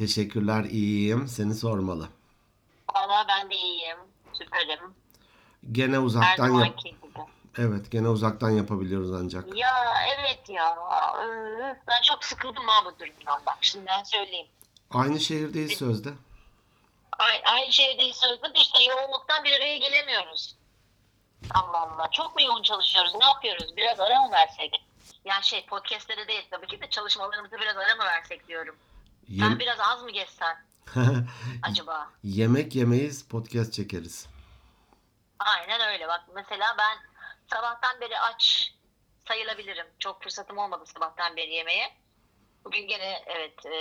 Teşekkürler, iyiyim. Seni sormalı. Valla ben de iyiyim. Süperim. Gene uzaktan yap. Evet, gene uzaktan yapabiliyoruz ancak. Ya evet ya. Ben çok sıkıldım ha bu durumdan bak. Şimdi ben söyleyeyim. Aynı şehirdeyiz sözde. Aynı, aynı şeydeyiz sözde de işte yoğunluktan bir araya gelemiyoruz. Allah Allah. Çok mu yoğun çalışıyoruz? Ne yapıyoruz? Biraz ara mı versek? Yani şey podcastlere değil tabii ki de çalışmalarımızı biraz ara mı versek diyorum. Sen Yem- biraz az mı geçsen acaba? Yemek yemeyiz, podcast çekeriz. Aynen öyle. Bak mesela ben sabahtan beri aç sayılabilirim. Çok fırsatım olmadı sabahtan beri yemeğe. Bugün gene evet e,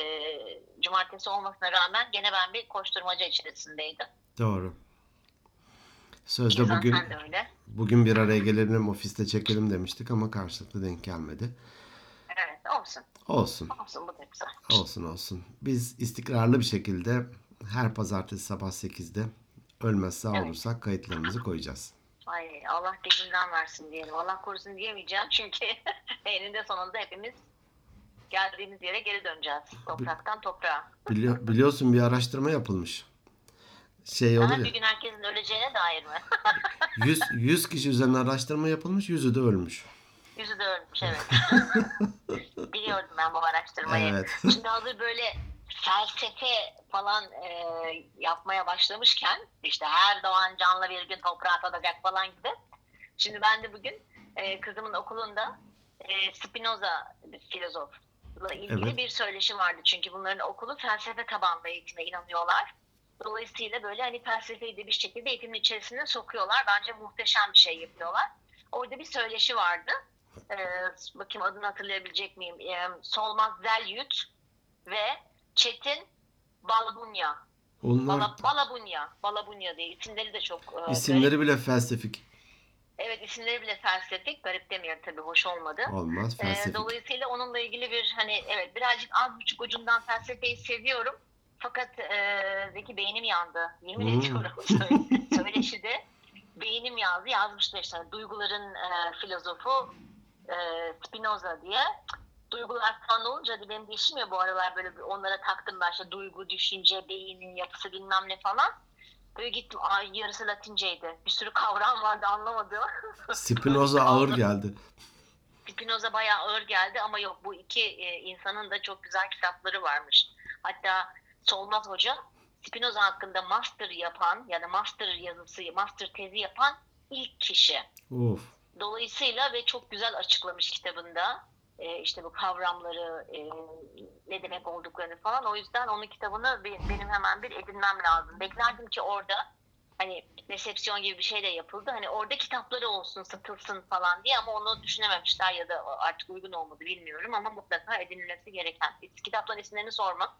cumartesi olmasına rağmen gene ben bir koşturmaca içerisindeydim. Doğru. Sözde Keza bugün bugün bir araya gelelim, ofiste çekelim demiştik ama karşılıklı denk gelmedi. Evet olsun. Olsun. Olsun bu da güzel. Olsun olsun. Biz istikrarlı bir şekilde her pazartesi sabah 8'de ölmez sağ Evet. olursak kayıtlarımızı koyacağız. Ay Allah gecinden versin diyelim. Allah korusun diyemeyeceğim çünkü eninde sonunda hepimiz geldiğimiz yere geri döneceğiz. Topraktan toprağa. Biliyor, biliyorsun bir araştırma yapılmış. Şey olur ya. bir gün herkesin öleceğine dair mi? 100, 100 kişi üzerine araştırma yapılmış, yüzü de ölmüş. Yüzü de ölmüş evet. Biliyordum ben bu araştırmayı. Evet. Şimdi hazır böyle felsefe falan e, yapmaya başlamışken işte her doğan canlı bir gün toprağa tadacak falan gibi. Şimdi ben de bugün e, kızımın okulunda e, Spinoza filozofla ilgili Evet. bir söyleşi vardı. Çünkü bunların okulu felsefe tabanlı eğitime inanıyorlar. Dolayısıyla böyle hani felsefeyi de bir şekilde eğitimin içerisine sokuyorlar. Bence muhteşem bir şey yapıyorlar. Orada bir söyleşi vardı. Ee, bakayım adını hatırlayabilecek miyim? Ee, Solmaz Zelyüt ve Çetin Balbunya. Onlar Bala, Balabunya. Balabunya diye isimleri de çok e, garip. isimleri bile felsefik. Evet isimleri bile felsefik. Garip demeyelim tabii hoş olmadı. Olmaz Ee, felsefik. dolayısıyla onunla ilgili bir hani evet birazcık az buçuk ucundan felsefeyi seviyorum. Fakat e, Zeki beynim yandı. Yemin Hmm. ediyorum. Söyle- Söyleşide beynim yandı. Yazmışlar işte duyguların e, filozofu e, Spinoza diye. Duygular falan olunca hadi benim de işim ya bu aralar böyle bir onlara taktım ben işte duygu, düşünce, beynin yapısı bilmem ne falan. Böyle gittim ay yarısı latinceydi. Bir sürü kavram vardı anlamadım. Spinoza ağır geldi. Spinoza bayağı ağır geldi ama yok bu iki e, insanın da çok güzel kitapları varmış. Hatta Solmaz Hoca Spinoza hakkında master yapan ya da master yazısı, master tezi yapan ilk kişi. Of. Dolayısıyla ve çok güzel açıklamış kitabında e, işte bu kavramları e, ne demek olduklarını falan. O yüzden onun kitabını be- benim hemen bir edinmem lazım. Beklerdim ki orada hani resepsiyon gibi bir şey de yapıldı. Hani orada kitapları olsun, satılsın falan diye ama onu düşünememişler ya da artık uygun olmadı bilmiyorum ama mutlaka edinilmesi gereken. Kitapların isimlerini sorma.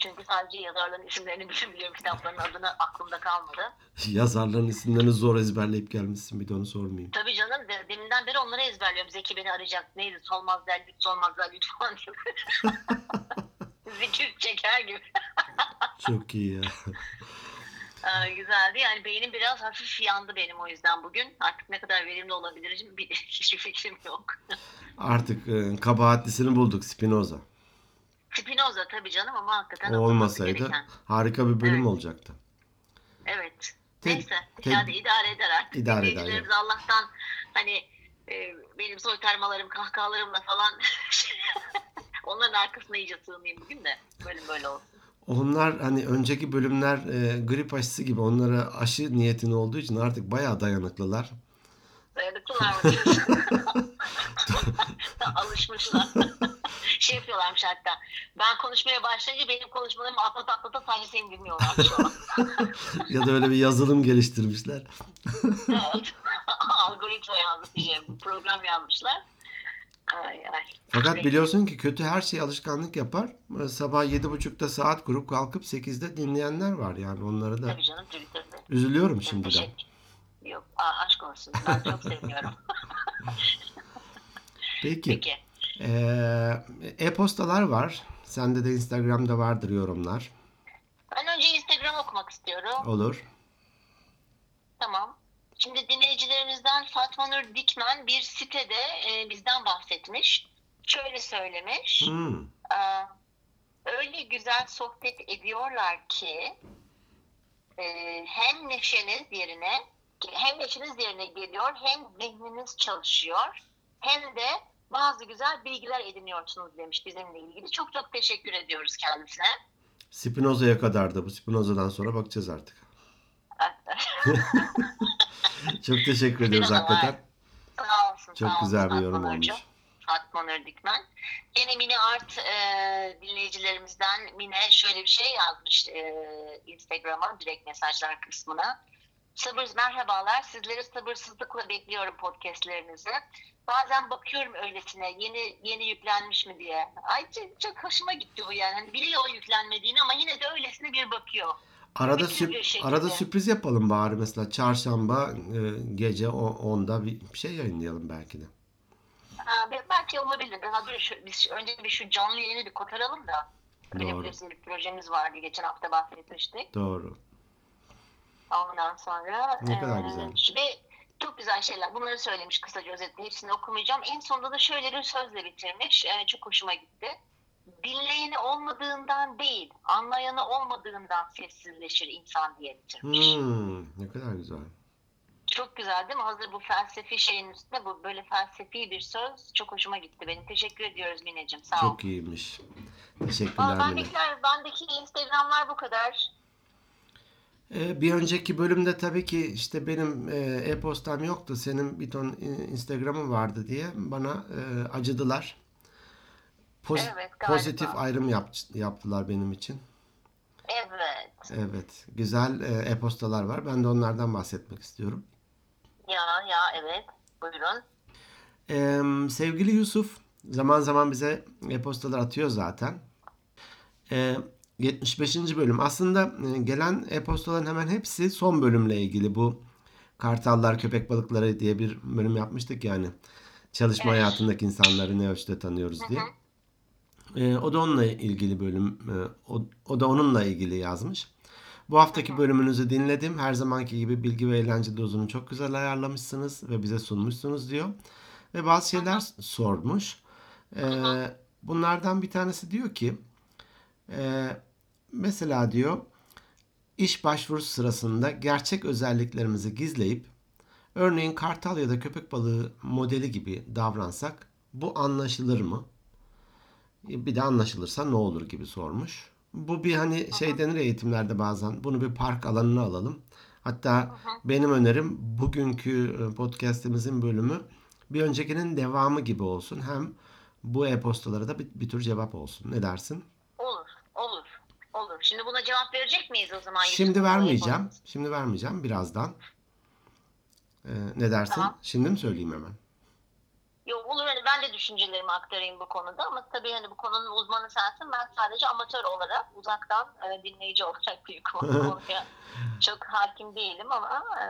Çünkü sadece yazarların isimlerini biliyorum. Kitapların adını aklımda kalmadı. Yazarların isimlerini zor ezberleyip gelmişsin bir de onu sormayayım. Tabii canım de- deminden beri onları ezberliyorum. Zeki beni arayacak. Neydi? Solmaz Zerlük, Solmaz Zerlük falan. Zikir çeker gibi. Çok iyi ya. Aa, güzeldi. Yani beynim biraz hafif yandı benim o yüzden bugün. Artık ne kadar verimli olabilirim bir, hiçbir fikrim yok. Artık e, kabahatlisini bulduk Spinoza. Spinoza tabii canım ama hakikaten O olmasaydı harika bir bölüm Evet. olacaktı. Evet. Ted- Neyse. Ted- yani idare eder artık. İdare eder, Dinleyicilerimiz Allah'tan hani e, benim soytarmalarım, kahkahalarımla falan onların arkasına iyice sığmayayım bugün de. Bölüm böyle olsun. Onlar hani önceki bölümler e, grip aşısı gibi onlara aşı niyetin olduğu için artık bayağı dayanıklılar. Dayanıklılar mı? Alışmışlar. Şey yapıyorlarmış hatta. Ben konuşmaya başlayınca benim konuşmalarımı atlata atlata sadece seni dinliyorlar ya da öyle bir yazılım geliştirmişler. Evet. Algoritma yazmış, şey, program yazmışlar. Ay ay. Fakat biliyorsun ki kötü her şey alışkanlık yapar. Sabah yedi buçukta saat kurup kalkıp 8'de dinleyenler var yani onları da Tabii canım Twitter'da. üzülüyorum şimdiden. Teşekkür. Yok aşk olsun. Ben çok seviyorum. Peki. Peki. Ee, e-postalar var. Sende de Instagram'da vardır yorumlar. Ben önce Instagram okumak istiyorum. Olur. Tamam. Şimdi dinleyicilerimizden Fatma Nur Dikmen bir sitede e, bizden bahsetmiş. Şöyle söylemiş. Hmm. Aa, öyle güzel sohbet ediyorlar ki e, hem neşeniz yerine hem neşeniz yerine geliyor hem zihniniz çalışıyor hem de bazı güzel bilgiler ediniyorsunuz demiş bizimle ilgili. Çok çok teşekkür ediyoruz kendisine. Spinoza'ya kadar da bu Spinoza'dan sonra bakacağız artık. Çok teşekkür ediyoruz hakikaten. Sağ olsun. Çok sağ güzel olsun bir yorum olmuş. Fatma Nur Dikmen. Gene Mine Art e, dinleyicilerimizden Mine şöyle bir şey yazmış e, Instagram'a direkt mesajlar kısmına. Sabır merhabalar. Sizleri sabırsızlıkla bekliyorum podcastlerinizi. Bazen bakıyorum öylesine yeni yeni yüklenmiş mi diye. Ay çok, hoşuma gitti bu yani. Hani biliyor o yüklenmediğini ama yine de öylesine bir bakıyor. Arada sürp- şekilde. arada sürpriz yapalım bari mesela çarşamba e, gece o- 10'da bir şey yayınlayalım belki de. Ha, be- belki olabilir. Daha dur şu, biz önce bir şu canlı yayını bir kotaralım da. Doğru. bir bir projemiz vardı. Geçen hafta bahsetmiştik. Doğru. Ondan sonra Ne kadar güzel. Ve çok güzel şeyler. Bunları söylemiş kısaca özetle. Hepsini okumayacağım. En sonunda da şöyle bir sözle bitirmiş. Çok hoşuma gitti. Dinleyeni olmadığından değil, anlayanı olmadığından sessizleşir insan diye bitirmiş. Hmm, ne kadar güzel. Çok güzel değil mi? Hazır bu felsefi şeyin üstünde bu böyle felsefi bir söz çok hoşuma gitti benim. Teşekkür ediyoruz Mineciğim. Sağ ol. Çok iyiymiş. Aa, Teşekkürler Mine. bendekiler, bendeki Instagramlar bu kadar. Ee, bir önceki bölümde tabii ki işte benim e, e-postam yoktu. Senin bir ton e, Instagram'ın vardı diye bana e, acıdılar. Poz- Evet, galiba. pozitif ayrım yap- yaptılar benim için. Evet. Evet, güzel e-postalar var. Ben de onlardan bahsetmek istiyorum. Ya ya evet. Buyurun. Ee, sevgili Yusuf zaman zaman bize e-postalar atıyor zaten. Ee, 75. bölüm. Aslında e, gelen e-postaların hemen hepsi son bölümle ilgili. Bu Kartallar, Köpek Balıkları diye bir bölüm yapmıştık yani. Çalışma Evet. hayatındaki insanları ne ölçüde tanıyoruz diye. Ee, o da onunla ilgili bölüm. e, o, o da onunla ilgili yazmış. Bu haftaki bölümünüzü dinledim. Her zamanki gibi bilgi ve eğlence dozunu çok güzel ayarlamışsınız ve bize sunmuşsunuz diyor. Ve bazı şeyler sormuş. Ee, bunlardan bir tanesi diyor ki e, mesela diyor iş başvurusu sırasında gerçek özelliklerimizi gizleyip örneğin kartal ya da köpek balığı modeli gibi davransak bu anlaşılır mı? Bir de anlaşılırsa ne olur gibi sormuş. Bu bir hani şey denir eğitimlerde bazen bunu bir park alanına alalım. Hatta benim önerim bugünkü e, podcast'imizin bölümü bir öncekinin devamı gibi olsun. Hem bu e-postalara da bir, bir tür cevap olsun. Ne dersin? Şimdi buna cevap verecek miyiz o zaman? Şimdi vermeyeceğim. Şimdi vermeyeceğim birazdan. Ee, ne dersin? Tamam. Şimdi mi söyleyeyim hemen? Yok olur hani ben de düşüncelerimi aktarayım bu konuda ama tabii hani bu konunun uzmanı sensin. Ben sadece amatör olarak uzaktan e, dinleyici olarak bir konu- konuya çok hakim değilim ama e,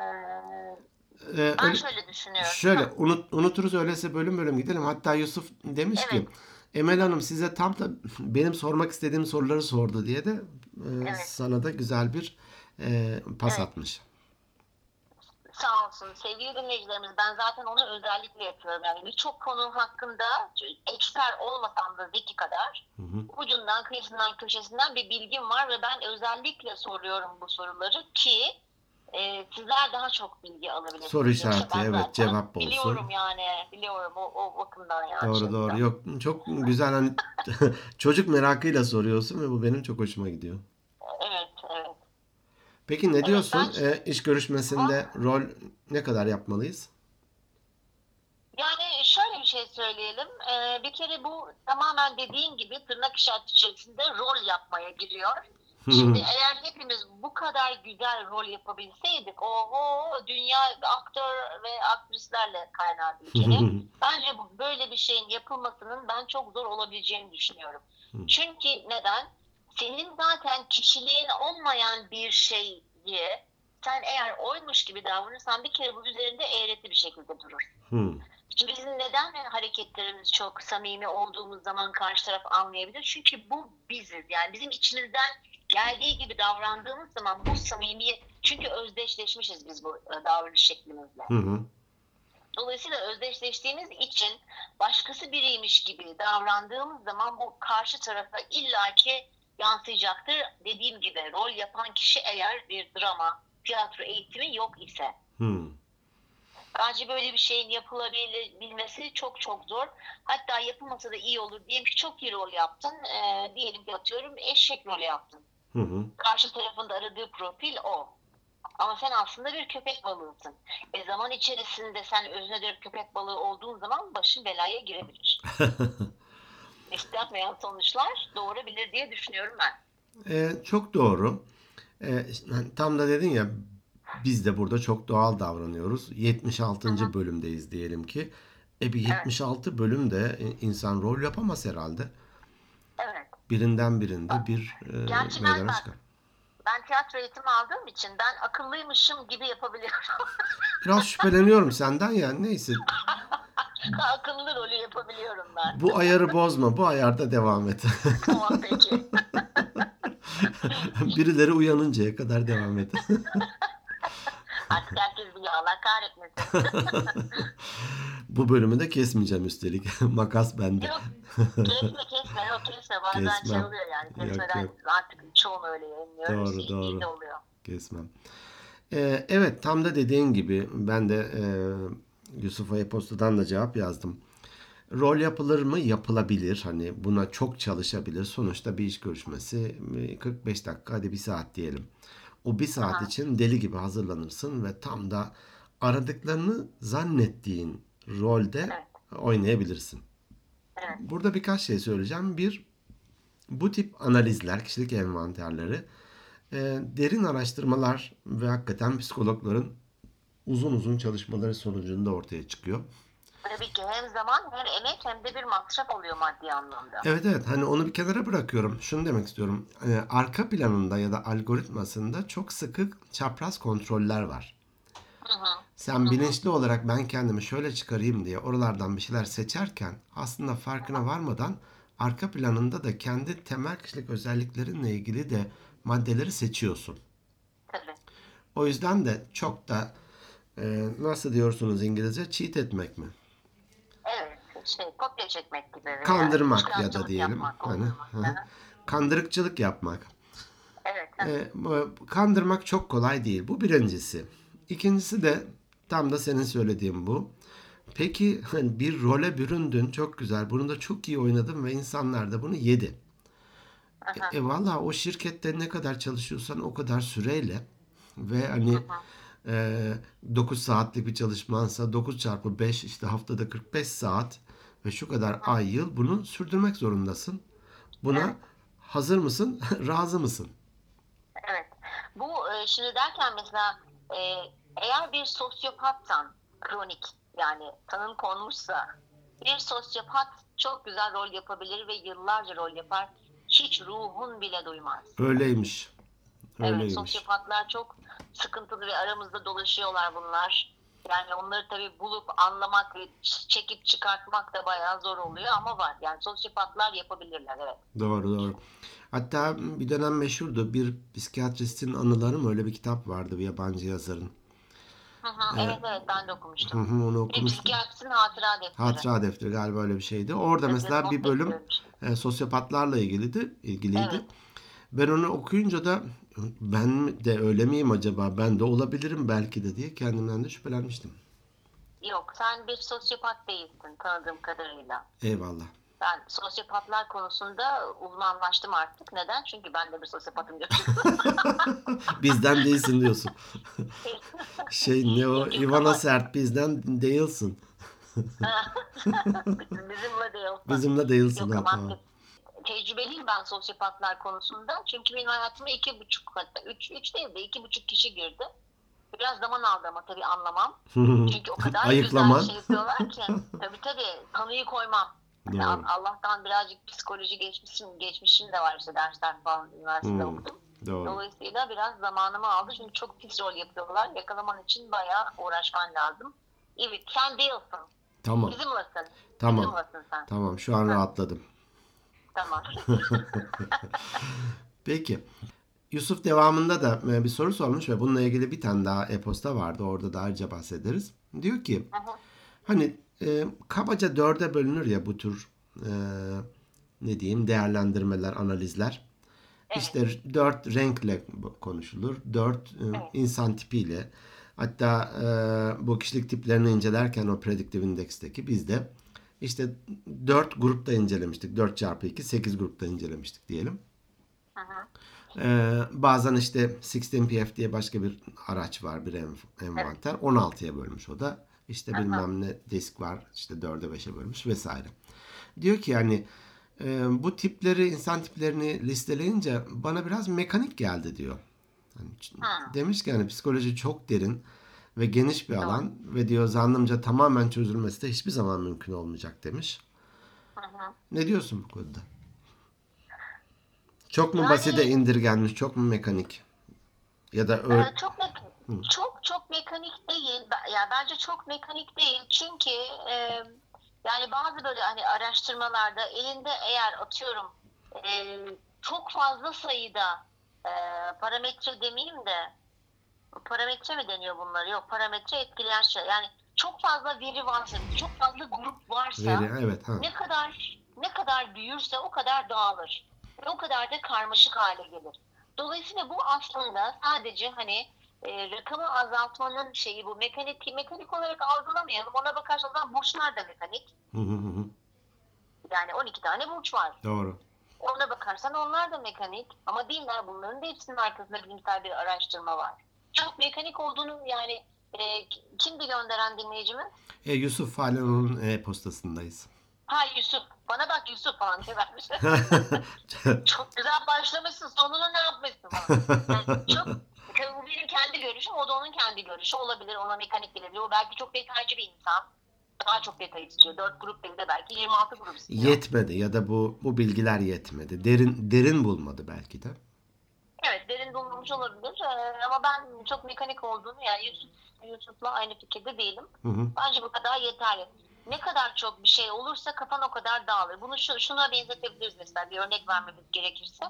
Ee, ben öyle- şöyle düşünüyorum. Şöyle unut, unuturuz öyleyse bölüm bölüm gidelim. Hatta Yusuf demiş ki Evet. Emel Hanım size tam da benim sormak istediğim soruları sordu diye de e, Evet. sana da güzel bir e, pas Evet. atmış. Sağ olsun. Sevgili dinleyicilerimiz ben zaten onu özellikle yapıyorum. Yani birçok konu hakkında eksper olmasam da Zeki kadar Hı hı. ucundan kıyısından köşesinden bir bilgim var ve ben özellikle soruyorum bu soruları ki e, sizler daha çok bilgi alabilirsiniz. Soru işareti, ben evet, cevap olsun. Biliyorum yani biliyorum o, o bakımdan yani. Doğru Çok doğru. Yok çok güzel hani çocuk merakıyla soruyorsun ve bu benim çok hoşuma gidiyor. Evet evet. Peki ne diyorsun? ben- E, iş görüşmesinde rol ne kadar yapmalıyız? Yani şöyle bir şey söyleyelim. Ee, bir kere bu tamamen dediğin gibi tırnak işareti içerisinde rol yapmaya giriyor. Şimdi eğer hepimiz bu kadar güzel rol yapabilseydik oho dünya aktör ve aktrislerle kaynardı ülkenin. Bence böyle bir şeyin yapılmasının ben çok zor olabileceğini düşünüyorum. Çünkü neden? Senin zaten kişiliğin olmayan bir şeyi sen eğer oymuş gibi davranırsan bir kere bu üzerinde eğreti bir şekilde durur. Şimdi bizim neden hareketlerimiz çok samimi olduğumuz zaman karşı taraf anlayabilir? Çünkü bu biziz. Yani bizim içimizden geldiği gibi davrandığımız zaman bu samimiyet çünkü özdeşleşmişiz biz bu e, davranış şeklimizle. Hı hı. Dolayısıyla özdeşleştiğimiz için başkası biriymiş gibi davrandığımız zaman bu karşı tarafa illaki yansıyacaktır. Dediğim gibi rol yapan kişi eğer bir drama, tiyatro eğitimi yok ise. Hmm. Bence böyle bir şeyin yapılabilmesi çok çok zor. Hatta yapılmasa da iyi olur. Diyelim ki çok iyi rol yaptın. Ee, diyelim ki atıyorum eşek rolü yaptın. Hı hı. Karşı tarafında aradığı profil o. Ama sen aslında bir köpek balığısın. E zaman içerisinde sen özne bir köpek balığı olduğun zaman başın belaya girebilir. İstenmeyen sonuçlar doğurabilir diye düşünüyorum ben. Ee, çok doğru. Ee, tam da dedin ya biz de burada çok doğal davranıyoruz. 76. Hı hı. bölümdeyiz diyelim ki. E bir 76 bölümde insan rol yapamaz herhalde. Evet. Birinden birinde bir e, Gerçi ben meydana bak- çıkar. Ben tiyatro eğitimi aldığım için ben akıllıymışım gibi yapabiliyorum. Biraz şüpheleniyorum senden ya. Neyse Akıllı rolü yapabiliyorum ben. bu ayarı bozma. Bu ayarda devam et. Tamam peki. Birileri uyanıncaya kadar devam et. Artık herkes biliyor. Allah kahretmesin. Bu bölümü de kesmeyeceğim üstelik. Makas bende. Yok kesme kesme. Yok kesme. Bazen Kesmem. şey oluyor yani. Kesmeden yok. artık çoğunu öyle yayınlıyoruz. Doğru, İyi- doğru. oluyor. Kesmem. Ee, evet tam da dediğin gibi ben de e, Yusuf'a e-postadan da cevap yazdım. Rol yapılır mı? Yapılabilir. Hani buna çok çalışabilir. Sonuçta bir iş görüşmesi e, 45 dakika hadi bir saat diyelim. O bir saat Aha. için deli gibi hazırlanırsın ve tam da aradıklarını zannettiğin rolde Evet. oynayabilirsin. Burada birkaç şey söyleyeceğim. Bir, bu tip analizler, kişilik envanterleri e, derin araştırmalar ve hakikaten psikologların uzun uzun çalışmaları sonucunda ortaya çıkıyor. Tabii ki hem zaman hem emek hem de bir masraf oluyor maddi anlamda. Evet evet hani onu bir kenara bırakıyorum. Şunu demek istiyorum. E, arka planında ya da algoritmasında çok sıkı çapraz kontroller var. Hı hı. Sen bilinçli olarak ben kendimi şöyle çıkarayım diye oralardan bir şeyler seçerken aslında farkına varmadan arka planında da kendi temel kişilik özelliklerinle ilgili de maddeleri seçiyorsun. Tabii. O yüzden de çok da e, nasıl diyorsunuz İngilizce cheat etmek mi? Evet. Şey, kopya çekmek gibi. Kandırmak ya da diyelim. yapmak, Hani, hı. Kandırıkçılık yapmak. Evet. E, kandırmak çok kolay değil. Bu birincisi. İkincisi de tam da senin söylediğin bu. Peki hani bir role büründün çok güzel. Bunu da çok iyi oynadın ve insanlar da bunu yedi. Hı. E, valla o şirkette ne kadar çalışıyorsan o kadar süreyle ve hani e, 9 saatlik bir çalışmansa 9 çarpı 5 işte haftada 45 saat ve şu kadar ay yıl bunu sürdürmek zorundasın. Buna hazır mısın? Razı mısın? Evet. Bu e, şimdi derken mesela e, eğer bir sosyopatsan kronik yani tanım konmuşsa bir sosyopat çok güzel rol yapabilir ve yıllarca rol yapar. Hiç ruhun bile duymaz. Öyleymiş. Evet, Öyleymiş. sosyopatlar çok sıkıntılı ve aramızda dolaşıyorlar bunlar. Yani onları tabii bulup anlamak ve çekip çıkartmak da bayağı zor oluyor ama var. Yani sosyopatlar yapabilirler evet. Doğru doğru. Hatta bir dönem meşhurdu. Bir psikiyatristin anıları mı öyle bir kitap vardı bir yabancı yazarın. Hı hı, evet evet ben de Hı okumuştum. hı, onu Bir okumuştum. psikiyatristin hatıra defteri. Hatıra defteri galiba öyle bir şeydi. Orada mesela Not bir bölüm e, sosyopatlarla ilgiliydi. ilgiliydi. Evet. Ben onu okuyunca da ben de öyle miyim acaba? Ben de olabilirim belki de diye kendimden de şüphelenmiştim. Yok sen bir sosyopat değilsin tanıdığım kadarıyla. Eyvallah. Ben sosyopatlar konusunda uzmanlaştım artık. Neden? Çünkü ben de bir sosyopatım diyorum. Bizden değilsin diyorsun. Şey ne o? Ivana ama- Sert bizden değilsin. Bizimle değil. Bizimle değilsin. Yok ha, ama tamam. tecrübeliyim ben sosyopatlar konusunda. Çünkü benim hayatıma iki buçuk hatta üç, üç değil de iki buçuk kişi girdi. Biraz zaman aldı ama tabii anlamam. Çünkü o kadar Ayıklaman. güzel şey yapıyorlar ki. tabii tabii tanıyı koymam. Doğru. Yani Allah'tan birazcık psikoloji geçmişim, geçmişim de var işte dersler falan üniversitede Hmm. okudum. Doğru. Dolayısıyla biraz zamanımı aldı çünkü çok pis rol yapıyorlar. Yakalaman için bayağı uğraşman lazım. Evet sen değilsin. Tamam. Bizimlesin. Tamam. Bizimlesin sen. Tamam. Şu an rahatladım. Tamam. Peki. Yusuf devamında da e, bir soru sormuş ve bununla ilgili bir tane daha e-posta vardı. Orada da ayrıca bahsederiz. Diyor ki. Hani e, kabaca dörde bölünür ya bu tür e, ne diyeyim değerlendirmeler, analizler. Evet. İşte dört renkle konuşulur. Dört e, insan tipiyle. Hatta e, bu kişilik tiplerini incelerken o Predictive Index'teki biz de işte dört grupta incelemiştik. 4 çarpı 2, 8 grupta incelemiştik diyelim. Hı hı. Ee, bazen işte 16PF diye başka bir araç var, bir env- envanter. 16'ya bölmüş o da. İşte bilmem ne disk var, işte 4'e 5'e bölmüş vesaire. Diyor ki yani e, bu tipleri, insan tiplerini listeleyince bana biraz mekanik geldi diyor. Hani ç- demiş ki yani psikoloji çok derin ve geniş bir alan ve diyor zannımca tamamen çözülmesi de hiçbir zaman mümkün olmayacak demiş. Hı. Ne diyorsun bu konuda? Çok mu Yani- basite indirgenmiş, çok mu mekanik? Ya da ö- Ee, çok mek- çok çok mekanik değil. Ya bence çok mekanik değil. Çünkü e, yani bazı böyle hani araştırmalarda elinde eğer atıyorum e, çok fazla sayıda e, parametre demeyeyim de parametre mi deniyor bunları? Yok parametre etkileyen şey. Yani çok fazla veri varsa, çok fazla grup varsa veri evet ha. ne kadar ne kadar büyürse o kadar dağılır. Ve o kadar da karmaşık hale gelir. Dolayısıyla bu aslında sadece hani e, rakamı azaltmanın şeyi bu mekanik mekanik olarak algılamayalım. Ona bakarsanız burçlar da mekanik. Hı hı hı. Yani 12 tane burç var. Doğru. Ona bakarsan onlar da mekanik. Ama değiller bunların da hepsinin arkasında bilimsel bir araştırma var. Çok mekanik olduğunu yani e, kimdi gönderen dinleyicimiz? E, Yusuf Falen'in e-postasındayız. Ha Yusuf. Bana bak Yusuf falan diye vermiş. çok güzel başlamışsın. Sonunu ne yapmışsın. Yani çok tabii bu benim kendi görüşüm. O da onun kendi görüşü olabilir. Ona mekanik gelebilir. O belki çok detaycı bir insan. Daha çok detay istiyor. 4 grup değil de belki 26 grup istiyor. Yetmedi ya da bu bu bilgiler yetmedi. Derin derin bulmadı belki de. Evet derin bulmamış olabilir. Ee, ama ben çok mekanik olduğunu yani Yusuf, Yusuf'la aynı fikirde değilim. Hı hı. Bence bu kadar yeterli. Ne kadar çok bir şey olursa kafan o kadar dağılır. Bunu şu, şuna benzetebiliriz mesela bir örnek vermemiz gerekirse.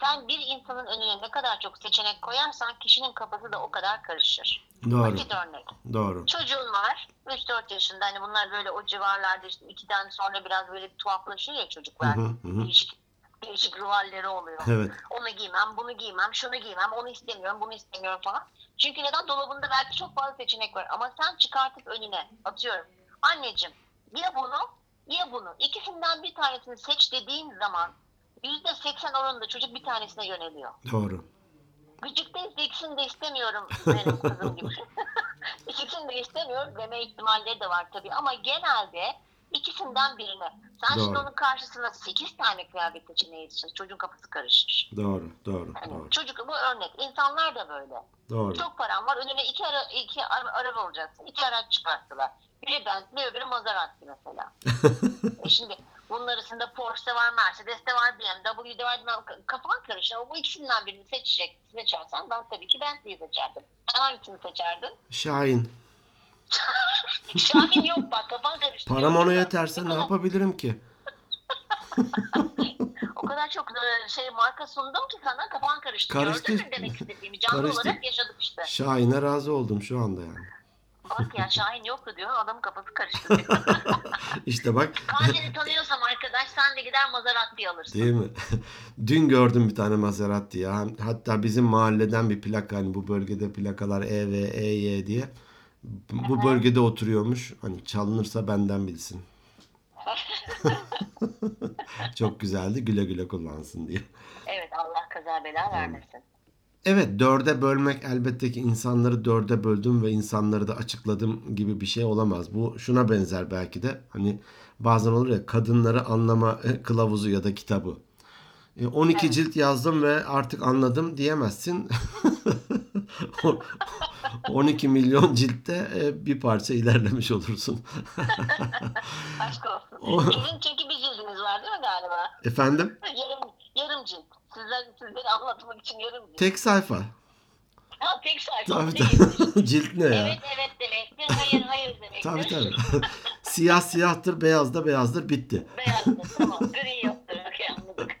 Sen bir insanın önüne ne kadar çok seçenek koyarsan kişinin kafası da o kadar karışır. Doğru. Basit örnek. Doğru. Çocuğun var 3-4 yaşında hani bunlar böyle o civarlarda işte 2'den sonra biraz böyle tuhaflaşıyor ya çocuklar. Hı hı, hı. Değişik, değişik ruh halleri oluyor. Evet. Onu giymem, bunu giymem, şunu giymem, onu istemiyorum, bunu istemiyorum falan. Çünkü neden? Dolabında belki çok fazla seçenek var. Ama sen çıkartıp önüne atıyorum. Anneciğim ya bunu ya bunu. İkisinden bir tanesini seç dediğin zaman %80 oranında çocuk bir tanesine yöneliyor. Doğru. Gıcıktayız ikisini de istemiyorum benim kızım gibi. ikisini de istemiyorum deme ihtimalleri de var tabii. Ama genelde ikisinden birine. Sen şimdi Doğru. onun karşısına 8 tane kıyafet seçeneği için çocuğun kafası karışır. Doğru. Doğru. Yani Doğru. çocuk bu örnek. İnsanlar da böyle. Doğru. Çok param var. Önüne iki, ara, iki ara- araba olacaksın. İki araç çıkarttılar. Biri Bentley öbürü Maserati mesela. e şimdi bunun arasında Porsche var, Mercedes de var, BMW de var. Kafan karışır ama bu ikisinden birini seçecek, seçersen ben tabii ki Bentley'i seçerdim. Sen hangisini seçerdin? Şahin. Şahin yok bak kafan karıştı. Param ona yeterse ne yapabilirim ki? O kadar çok e, şey marka sundum ki sana kafan karıştı. Karıştı. Gördün mü demek istediğimi? Canlı Karıştı. olarak yaşadık işte. Şahin'e razı oldum şu anda yani. Bak ya Şahin yoktu diyor. Adamın kafası karıştı. İşte bak seni tanıyorsam arkadaş sen de gider Maserati alırsın. değil mi? Dün gördüm bir tane Maserati ya. Hatta bizim mahalleden bir plaka hani bu bölgede plakalar E ve EY diye. Bu bölgede oturuyormuş. Hani çalınırsa benden bilsin. Çok güzeldi. Güle güle kullansın diye. Evet Allah kaza bela vermesin. Evet dörde bölmek elbette ki insanları dörde böldüm ve insanları da açıkladım gibi bir şey olamaz. Bu şuna benzer belki de hani bazen olur ya kadınları anlama kılavuzu ya da kitabı. E, 12 Evet. cilt yazdım ve artık anladım diyemezsin. O- 12 milyon ciltte e, bir parça ilerlemiş olursun. Aşk olsun. O- Sizin çünkü bir cildiniz var değil mi galiba? Efendim? Yarım, yarım cilt. Sizler, sizleri anlatmak için yarım cilt. Tek sayfa. Ha, tek sayfa. Tabii tabii. Cilt ne ya? Evet evet demektir. Hayır hayır demektir. Tabii tabii. Siyah siyahtır, beyaz da beyazdır bitti. Beyazdır tamam. Gri yoktur. Okey anladık.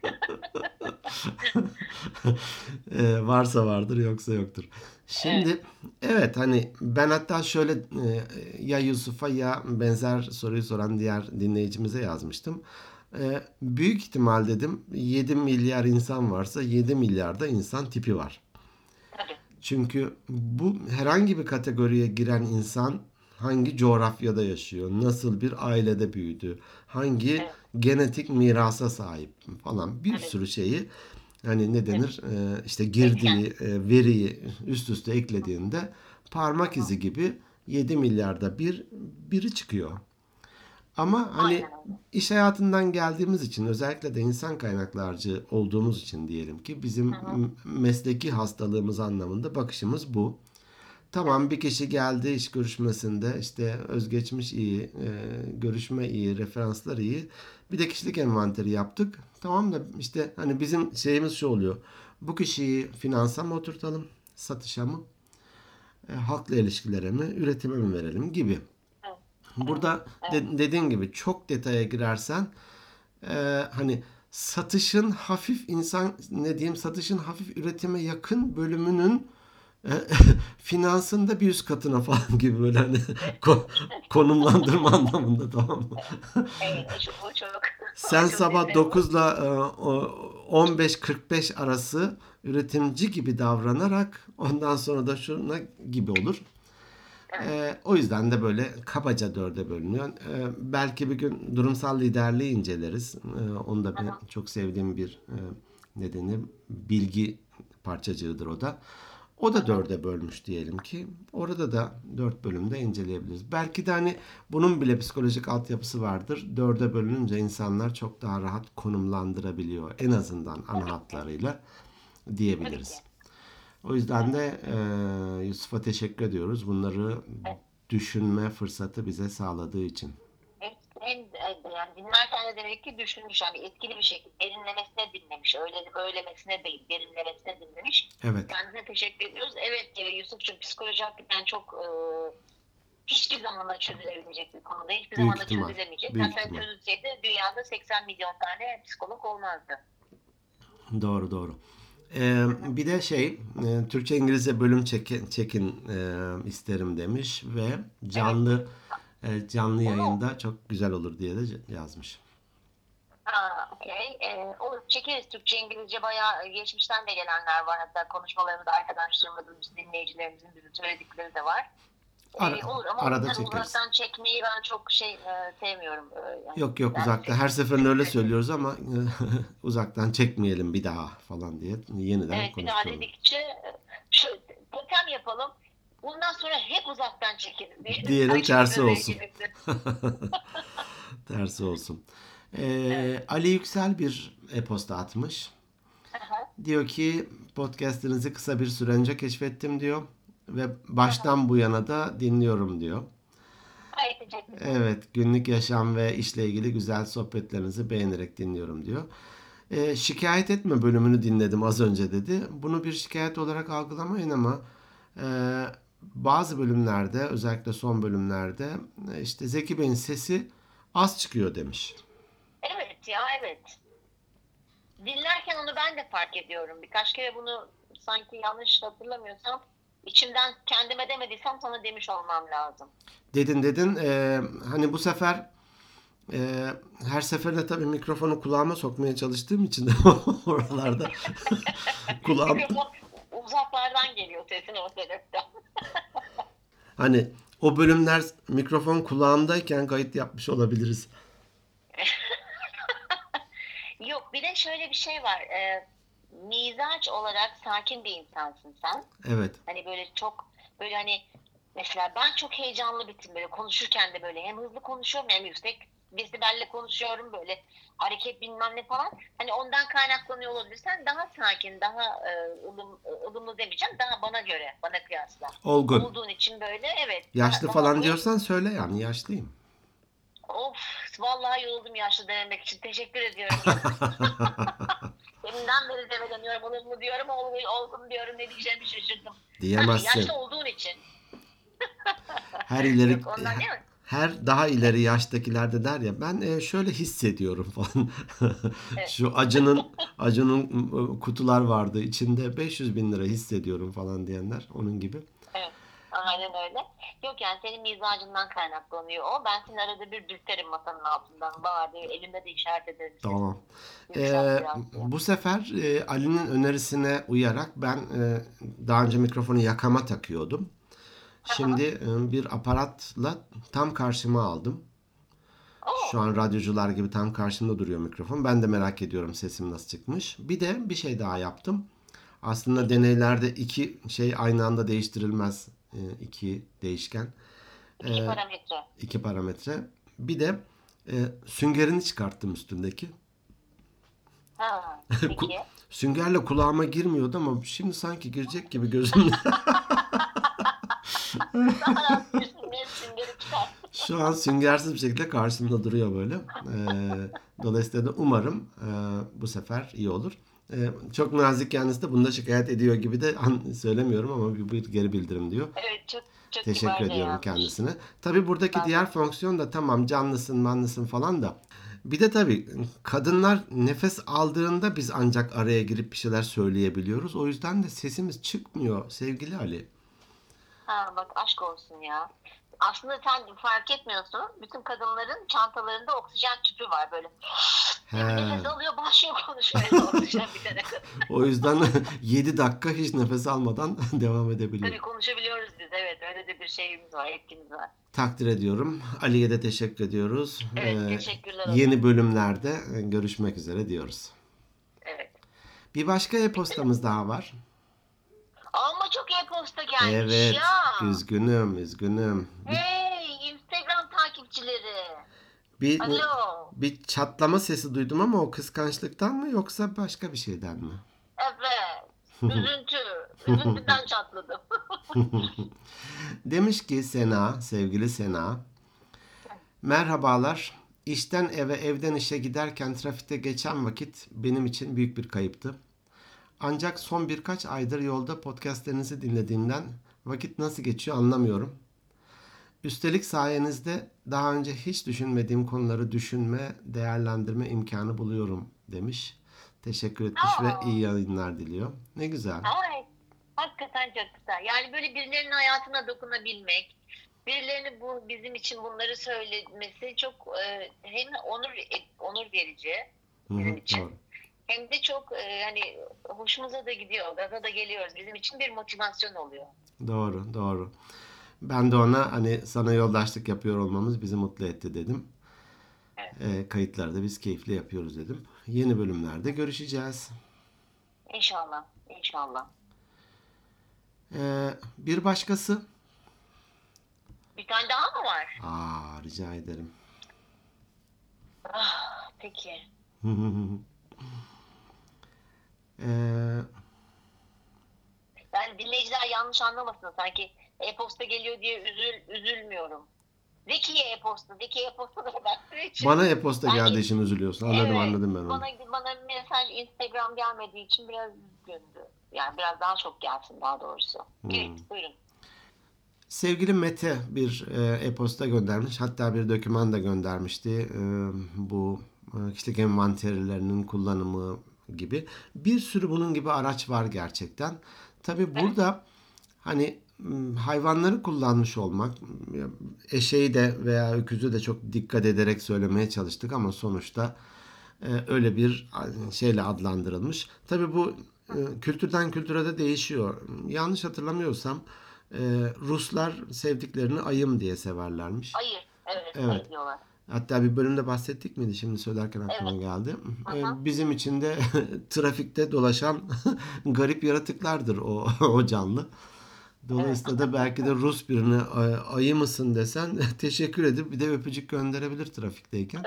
Ee, varsa vardır yoksa yoktur. Şimdi evet hani ben hatta şöyle e, ya Yusuf'a ya benzer soruyu soran diğer dinleyicimize yazmıştım. E, büyük ihtimal dedim 7 milyar insan varsa 7 milyarda insan tipi var. Çünkü bu herhangi bir kategoriye giren insan hangi coğrafyada yaşıyor, nasıl bir ailede büyüdü, hangi Evet. genetik mirasa sahip falan bir Evet. sürü şeyi hani ne denir e, işte girdiği e, veriyi üst üste eklediğinde parmak izi gibi 7 milyarda bir biri çıkıyor. Ama hani Aynen iş hayatından geldiğimiz için özellikle de insan kaynaklarcı olduğumuz için diyelim ki bizim m- mesleki hastalığımız anlamında bakışımız bu. Tamam bir kişi geldi iş görüşmesinde işte özgeçmiş iyi, e, görüşme iyi, referanslar iyi. Bir de kişilik envanteri yaptık. Tamam da işte hani bizim şeyimiz şu oluyor. Bu kişiyi finansa mı oturtalım, satışa mı, e, halkla ilişkilere mi, üretime mi verelim gibi. Burada de- dediğin gibi çok detaya girersen e, hani satışın hafif insan ne diyeyim satışın hafif üretime yakın bölümünün e, finansında bir üst katına falan gibi böyle hani ko- konumlandırma anlamında tamam mı? Evet, o çok. Sen çok sabah güzel. 9 ile 15-45 arası üretimci gibi davranarak ondan sonra da şuna gibi olur. Ee, o yüzden de böyle kabaca dörde bölünüyor. Ee, belki bir gün durumsal liderliği inceleriz. Ee, onu da ben çok sevdiğim bir e, ne denir bilgi parçacığıdır o da. O da dörde bölmüş diyelim ki. Orada da dört bölümde inceleyebiliriz. Belki de hani bunun bile psikolojik altyapısı vardır. Dörde bölününce insanlar çok daha rahat konumlandırabiliyor. En azından ana hatlarıyla diyebiliriz. O yüzden de e, Yusuf'a teşekkür ediyoruz. Bunları düşünme fırsatı bize sağladığı için. En, en- yani dinlerken de demek ki düşünmüş yani etkili bir şekilde derinlemesine dinlemiş. Öyle böylemesine değil derinlemesine dinlemiş. Evet. Kendisine teşekkür ediyoruz. Evet e, Yusuf'cum psikoloji hakikaten çok e, hiçbir zaman da çözülebilecek bir konuda. Hiçbir Büyük zaman da ihtimal, çözülemeyecek. büyük Zaten ihtimal. çözülseydi dünyada 80 milyon tane psikolog olmazdı. Doğru doğru. Ee, bir de şey e, Türkçe İngilizce bölüm çekin, çekin e, isterim demiş ve canlı e, canlı yayında çok güzel olur diye de yazmış. Aa, okey. Ee, olur çekeriz Türkçe İngilizce bayağı geçmişten de gelenler var. Hatta konuşmalarımızda arkadaşlarımızın, dinleyicilerimizin bize söyledikleri de var. Ara- olur ama arada onları çekeriz. uzaktan çekmeyi ben çok şey e, sevmiyorum. Ee, yani Yok yok uzakta. Her seferinde öyle söylüyoruz ama uzaktan çekmeyelim bir daha falan diye yeniden Evet bir daha dedikçe e, şu totem yapalım. Bundan sonra hep uzaktan çekelim. diye. Diyelim Ay, tersi olsun. Tersi olsun. Ee, Ali Yüksel bir e-posta atmış. Aha. Diyor ki podcast'inizi kısa bir süre önce keşfettim diyor ve baştan bu yana da dinliyorum diyor. Ay. Evet, günlük yaşam ve işle ilgili güzel sohbetlerinizi beğenerek dinliyorum diyor. Ee, şikayet etme bölümünü dinledim az önce dedi. Bunu bir şikayet olarak algılamayın ama e, bazı bölümlerde özellikle son bölümlerde e, işte Zeki Bey'in sesi az çıkıyor demiş. Evet ya evet. Dinlerken onu ben de fark ediyorum. Birkaç kere bunu sanki yanlış hatırlamıyorsam içimden kendime demediysem sana demiş olmam lazım. Dedin dedin Ee, hani bu sefer e, her seferinde tabii mikrofonu kulağıma sokmaya çalıştığım için de oralarda kulağım uzaklardan geliyor sesin o sebepten. Hani o bölümler mikrofon kulağımdayken kayıt yapmış olabiliriz. Yok bir de şöyle bir şey var. Ee, mizaç olarak sakin bir insansın sen. Evet. Hani böyle çok böyle hani mesela ben çok heyecanlı bir tipim böyle konuşurken de böyle hem hızlı konuşuyorum hem yüksek desibelle konuşuyorum böyle hareket bilmem ne falan. Hani ondan kaynaklanıyor olabilir. Sen daha sakin, daha e, ılım, ılımlı demeyeceğim. Daha bana göre, bana kıyasla. Olgun. Olduğun için böyle evet. Yaşlı Daha- falan daha- diyorsan söyle yani yaşlıyım. Of vallahi yoruldum yaşlı denemek için. Teşekkür ediyorum. Deminden beri develeniyorum. Olumlu diyorum, olgun, olgun diyorum. Ne diyeceğimi şaşırdım. Diyemezsin. yaşlı olduğun için. Her ileri Yok, ondan değil mi? her daha ileri yaştakiler de der ya ben e, şöyle hissediyorum falan. Şu acının acının e, kutular vardı içinde 500 bin lira hissediyorum falan diyenler onun gibi. Aynen öyle. Yok yani senin mizacından kaynaklanıyor o. Ben seni arada bir dürterim masanın altından. Bağır diye elimde de işaret ederim. Tamam. Yumuşak Ee, bu sefer e, Ali'nin önerisine uyarak ben e, daha önce mikrofonu yakama takıyordum. Şimdi e, bir aparatla tam karşıma aldım. Şu an radyocular gibi tam karşımda duruyor mikrofon. Ben de merak ediyorum sesim nasıl çıkmış. Bir de bir şey daha yaptım. Aslında deneylerde iki şey aynı anda değiştirilmez. E, iki değişken. iki Ee, parametre. iki parametre. Bir de e, süngerini çıkarttım üstündeki. Ha, peki. Süngerle kulağıma girmiyordu ama şimdi sanki girecek gibi gözümde. Şu an süngersiz bir şekilde karşımda duruyor böyle. Ee, dolayısıyla da umarım e, bu sefer iyi olur. Ee, çok nazik kendisi de bunda şikayet ediyor gibi de söylemiyorum ama bir, bir geri bildirim diyor. Evet çok çok Teşekkür ediyorum yazmış. kendisine. Tabii buradaki Ben- diğer fonksiyon da tamam canlısın manlısın falan da. Bir de tabii kadınlar nefes aldığında biz ancak araya girip bir şeyler söyleyebiliyoruz. O yüzden de sesimiz çıkmıyor sevgili Ali. Ha bak aşk olsun ya. Aslında sen fark etmiyorsun. Bütün kadınların çantalarında oksijen tüpü var böyle. Nefes alıyor başlıyor konuşmaya oksijen bitene kadar. O yüzden 7 dakika hiç nefes almadan devam edebiliyor. Tabii konuşabiliyoruz biz. Evet öyle de bir şeyimiz var, etkimiz var. Takdir ediyorum. Ali'ye de teşekkür ediyoruz. Evet Ee, teşekkürler. yeni bölümlerde görüşmek üzere diyoruz. Evet. Bir başka e-postamız daha var. Ama çok e-posta gelmiş Evet. ya. Üzgünüm, üzgünüm. Hey Instagram takipçileri. bir, Alo. bir çatlama sesi duydum ama o kıskançlıktan mı yoksa başka bir şeyden mi? Evet. Üzüntü. Üzüntüden çatladım. Demiş ki Sena, sevgili Sena. Merhabalar. İşten eve, evden işe giderken trafikte geçen vakit benim için büyük bir kayıptı. Ancak son birkaç aydır yolda podcastlerinizi dinlediğimden vakit nasıl geçiyor anlamıyorum. Üstelik sayenizde daha önce hiç düşünmediğim konuları düşünme, değerlendirme imkanı buluyorum demiş. Teşekkür etmiş Aa. ve iyi yayınlar diliyor. Ne güzel. Ay, hakikaten çok güzel. Yani böyle birilerinin hayatına dokunabilmek, birilerinin bu bizim için bunları söylemesi çok e, hem onur onur verici bizim için. doğru. Hem de çok e, hani hoşumuza da gidiyor, gaza da geliyoruz. Bizim için bir motivasyon oluyor. Doğru, doğru. Ben de ona hani sana yoldaşlık yapıyor olmamız bizi mutlu etti dedim. Evet. Ee, kayıtları da biz keyifli yapıyoruz dedim. Yeni bölümlerde görüşeceğiz. İnşallah, inşallah. Ee, bir başkası. Bir tane daha mı var? Aa, rica ederim. Ah, peki. Ee, Yani dinleyiciler yanlış anlamasın sanki e-posta geliyor diye üzül, üzülmüyorum. Zekiye e-posta, Zekiye e-posta da baktığı için. bana e-posta Yani- geldiği için üzülüyorsun. Anladım Evet, anladım ben onu. Bana, bana mesaj Instagram gelmediği için biraz üzgündü. Yani biraz daha çok gelsin daha doğrusu. Hmm. Evet buyurun. Sevgili Mete bir e, e-posta göndermiş. Hatta bir doküman da göndermişti. E, bu e, kişilik envanterilerinin kullanımı gibi. Bir sürü bunun gibi araç var gerçekten. Tabi burada hani hayvanları kullanmış olmak eşeği de veya öküzü de çok dikkat ederek söylemeye çalıştık ama sonuçta e, öyle bir şeyle adlandırılmış. Tabi bu e, kültürden kültüre de değişiyor. Yanlış hatırlamıyorsam e, Ruslar sevdiklerini ayım diye severlermiş. Hayır. Evet, Evet. evet. diyorlar. Hatta bir bölümde bahsettik miydi? Şimdi söylerken aklıma geldi. E, Aha. Bizim için de trafikte dolaşan garip yaratıklardır o, o canlı. Dolayısıyla da belki de Rus birine "Ay- ayı mısın desen teşekkür edip bir de öpücük gönderebilir trafikteyken.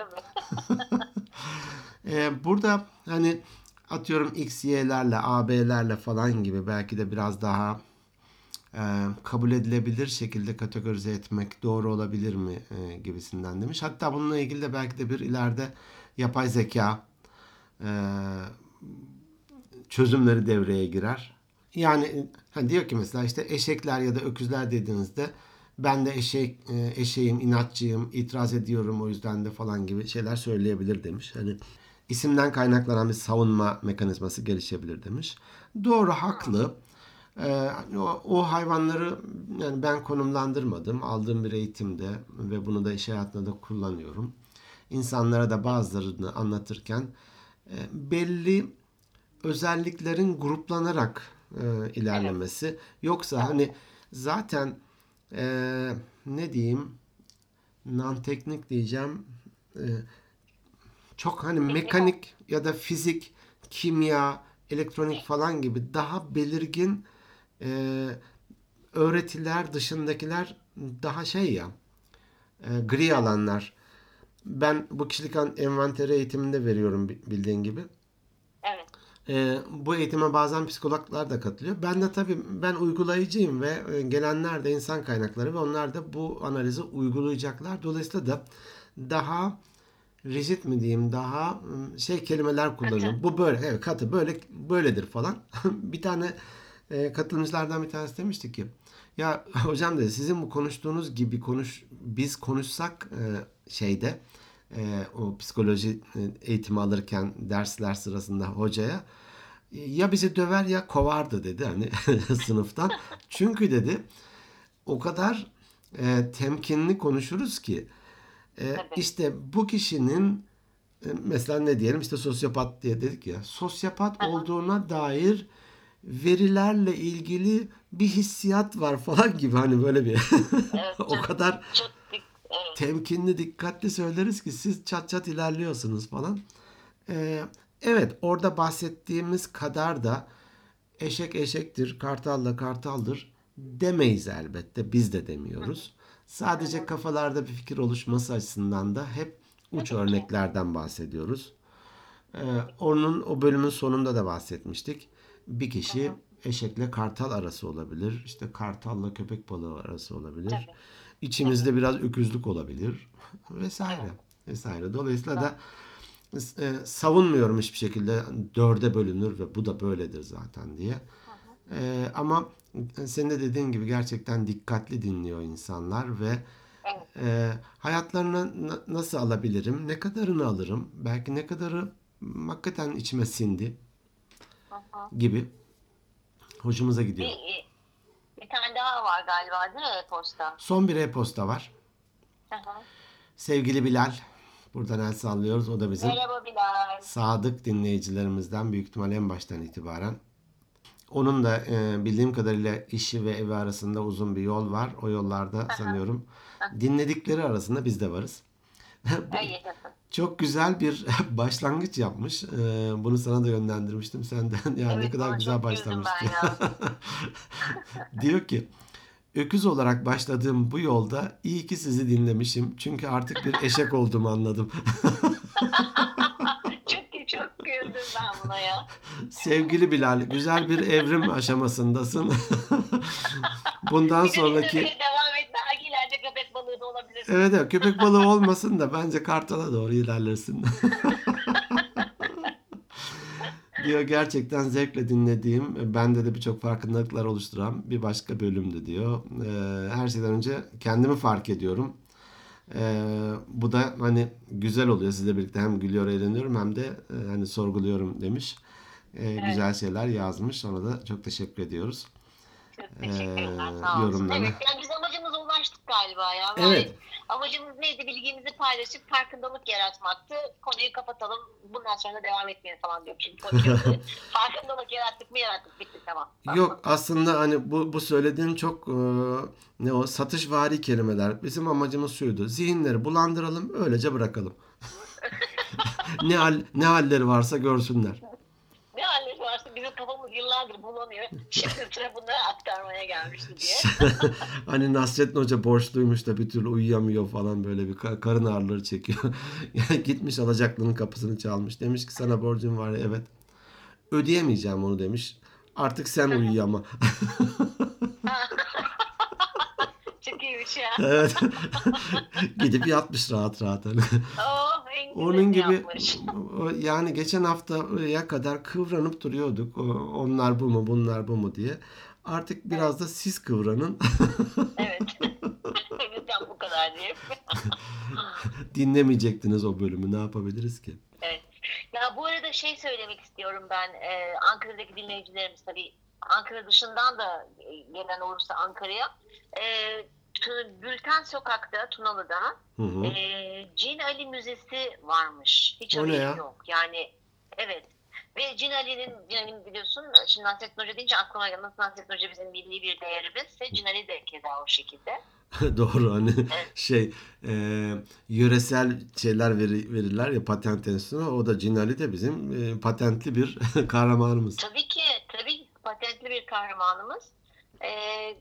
Ee, burada hani atıyorum X, Y'lerle, AB'lerle falan gibi belki de biraz daha kabul edilebilir şekilde kategorize etmek doğru olabilir mi e, gibisinden demiş. Hatta bununla ilgili de belki de bir ileride yapay zeka e, çözümleri devreye girer. Yani hani diyor ki mesela işte eşekler ya da öküzler dediğinizde ben de eşek e, eşeğim, inatçıyım, itiraz ediyorum o yüzden de falan gibi şeyler söyleyebilir demiş. Hani isimden kaynaklanan bir savunma mekanizması gelişebilir demiş. Doğru, haklı. Ee, o, o hayvanları yani ben konumlandırmadım. Aldığım bir eğitimde ve bunu da iş hayatında da kullanıyorum. İnsanlara da bazılarını anlatırken e, belli özelliklerin gruplanarak e, ilerlemesi. Yoksa hani zaten e, ne diyeyim non-teknik diyeceğim e, çok hani mekanik ya da fizik, kimya, elektronik falan gibi daha belirgin e, öğretiler dışındakiler daha şey ya e, gri alanlar. Ben bu kişilik envanteri eğitiminde veriyorum bi- bildiğin gibi. Evet. E, bu eğitime bazen psikologlar da katılıyor. Ben de tabii ben uygulayıcıyım ve e, gelenler de insan kaynakları ve onlar da bu analizi uygulayacaklar. Dolayısıyla da daha rigid mi diyeyim daha ım, şey kelimeler kullanıyorum. Bu böyle evet katı böyle böyledir falan. bir tane e, katılımcılardan bir tanesi demişti ki ya hocam dedi sizin bu konuştuğunuz gibi konuş biz konuşsak e, şeyde e, o psikoloji e, eğitimi alırken dersler sırasında hocaya ya bizi döver ya kovardı dedi hani sınıftan. Çünkü dedi o kadar e, temkinli konuşuruz ki e, işte bu kişinin e, mesela ne diyelim işte sosyopat diye dedik ya sosyopat olduğuna dair verilerle ilgili bir hissiyat var falan gibi hani böyle bir Evet, o kadar Çok dik- evet. temkinli dikkatli söyleriz ki siz çat çat ilerliyorsunuz falan. Ee, evet orada bahsettiğimiz kadar da eşek eşektir, kartal da kartaldır demeyiz elbette. Biz de demiyoruz. Sadece kafalarda bir fikir oluşması açısından da hep uç örneklerden bahsediyoruz. Ee, onun o bölümün sonunda da bahsetmiştik. Bir kişi eşekle kartal arası olabilir. İşte kartalla köpek balığı arası olabilir. Tabii. İçimizde biraz öküzlük olabilir vesaire vesaire. Dolayısıyla da e, savunmuyorum hiçbir şekilde dörde bölünür ve bu da böyledir zaten diye. E, ama senin de dediğin gibi gerçekten dikkatli dinliyor insanlar ve Evet. e, hayatlarına na- nasıl alabilirim, ne kadarını alırım, belki ne kadarı hakikaten içime sindi. Gibi hoşumuza gidiyor. Bir, bir tane daha var galiba değil mi e-posta? Son bir e-posta var. Hı hı. Sevgili Bilal, buradan el sallıyoruz. O da bizim Merhaba Bilal. sadık dinleyicilerimizden büyük ihtimal en baştan itibaren. Onun da e, bildiğim kadarıyla işi ve evi arasında uzun bir yol var. O yollarda sanıyorum dinledikleri arasında biz de varız. Çok güzel bir başlangıç yapmış. E, bunu sana da yönlendirmiştim. Sen de ya ne Evet, kadar ona güzel başlamış. Diyor ki Öküz olarak başladığım bu yolda iyi ki sizi dinlemişim. Çünkü artık bir eşek olduğumu anladım. çok çok güldüm ben buna ya. Sevgili Bilal, güzel bir evrim aşamasındasın. Bundan Bir sonraki Evet evet köpek balığı olmasın da bence kartala doğru ilerlersin. diyor gerçekten zevkle dinlediğim, bende de birçok farkındalıklar oluşturan bir başka bölümdü diyor. Ee, her şeyden önce kendimi fark ediyorum. Ee, bu da hani güzel oluyor sizle birlikte hem gülüyor eğleniyorum hem de e, hani sorguluyorum demiş. Ee, Güzel şeyler yazmış. Ona da çok teşekkür ediyoruz. Çok teşekkürler. Ee, Sağ olsun. Evet, yani biz amacımıza ulaştık galiba ya. Evet. Amacımız neydi? Bilgimizi paylaşıp farkındalık yaratmaktı. Konuyu kapatalım. Bundan sonra da devam etmeyin falan diyorum. Şimdi farkındalık yarattık mı yarattık. Bitti tamam. Yok aslında hani bu, bu söylediğin çok e, ne o satışvari kelimeler. Bizim amacımız şuydu. Zihinleri bulandıralım, öylece bırakalım. ne hal, ne halleri varsa görsünler. Ne halleri varsa bizim kafamız yıllardır bulanıyor. Şimdi sıra bunları aktarmaya gelmişti diye. hani Nasrettin Hoca borçluymuş da bir türlü uyuyamıyor falan böyle bir ka- karın ağrıları çekiyor. yani gitmiş alacaklının kapısını çalmış. Demiş ki sana borcum var evet. Ödeyemeyeceğim onu demiş. Artık sen uyuyama. Çok iyiymiş ya. evet. Gidip yatmış rahat rahat. Hani. Onun gibi yapmış. yani geçen haftaya kadar kıvranıp duruyorduk. Onlar bu mu bunlar bu mu diye. Artık biraz da siz kıvranın. Evet. engelleyip. Dinlemeyecektiniz o bölümü. Ne yapabiliriz ki? Evet. Ya bu arada şey söylemek istiyorum ben. Ee, Ankara'daki dinleyicilerimiz tabii Ankara dışından da gelen olursa Ankara'ya. Ee, Gülten Sokak'ta, Tunalı'da Hı hı. e, Cin Ali Müzesi varmış. Hiç haberim ya? yok. Yani evet. Ve Cin Ali'nin, Ali'nin biliyorsun şimdi Nasrettin Hoca deyince aklıma geldi. Nasıl Nasrettin Hoca bizim milli bir değerimizse Cin Ali de keza o şekilde. Doğru hani Evet. şey e, yöresel şeyler veri, verirler ya patent enstitüsüne o da Cinali de bizim e, patentli bir kahramanımız. Tabii ki, tabii patentli bir kahramanımız. Ee,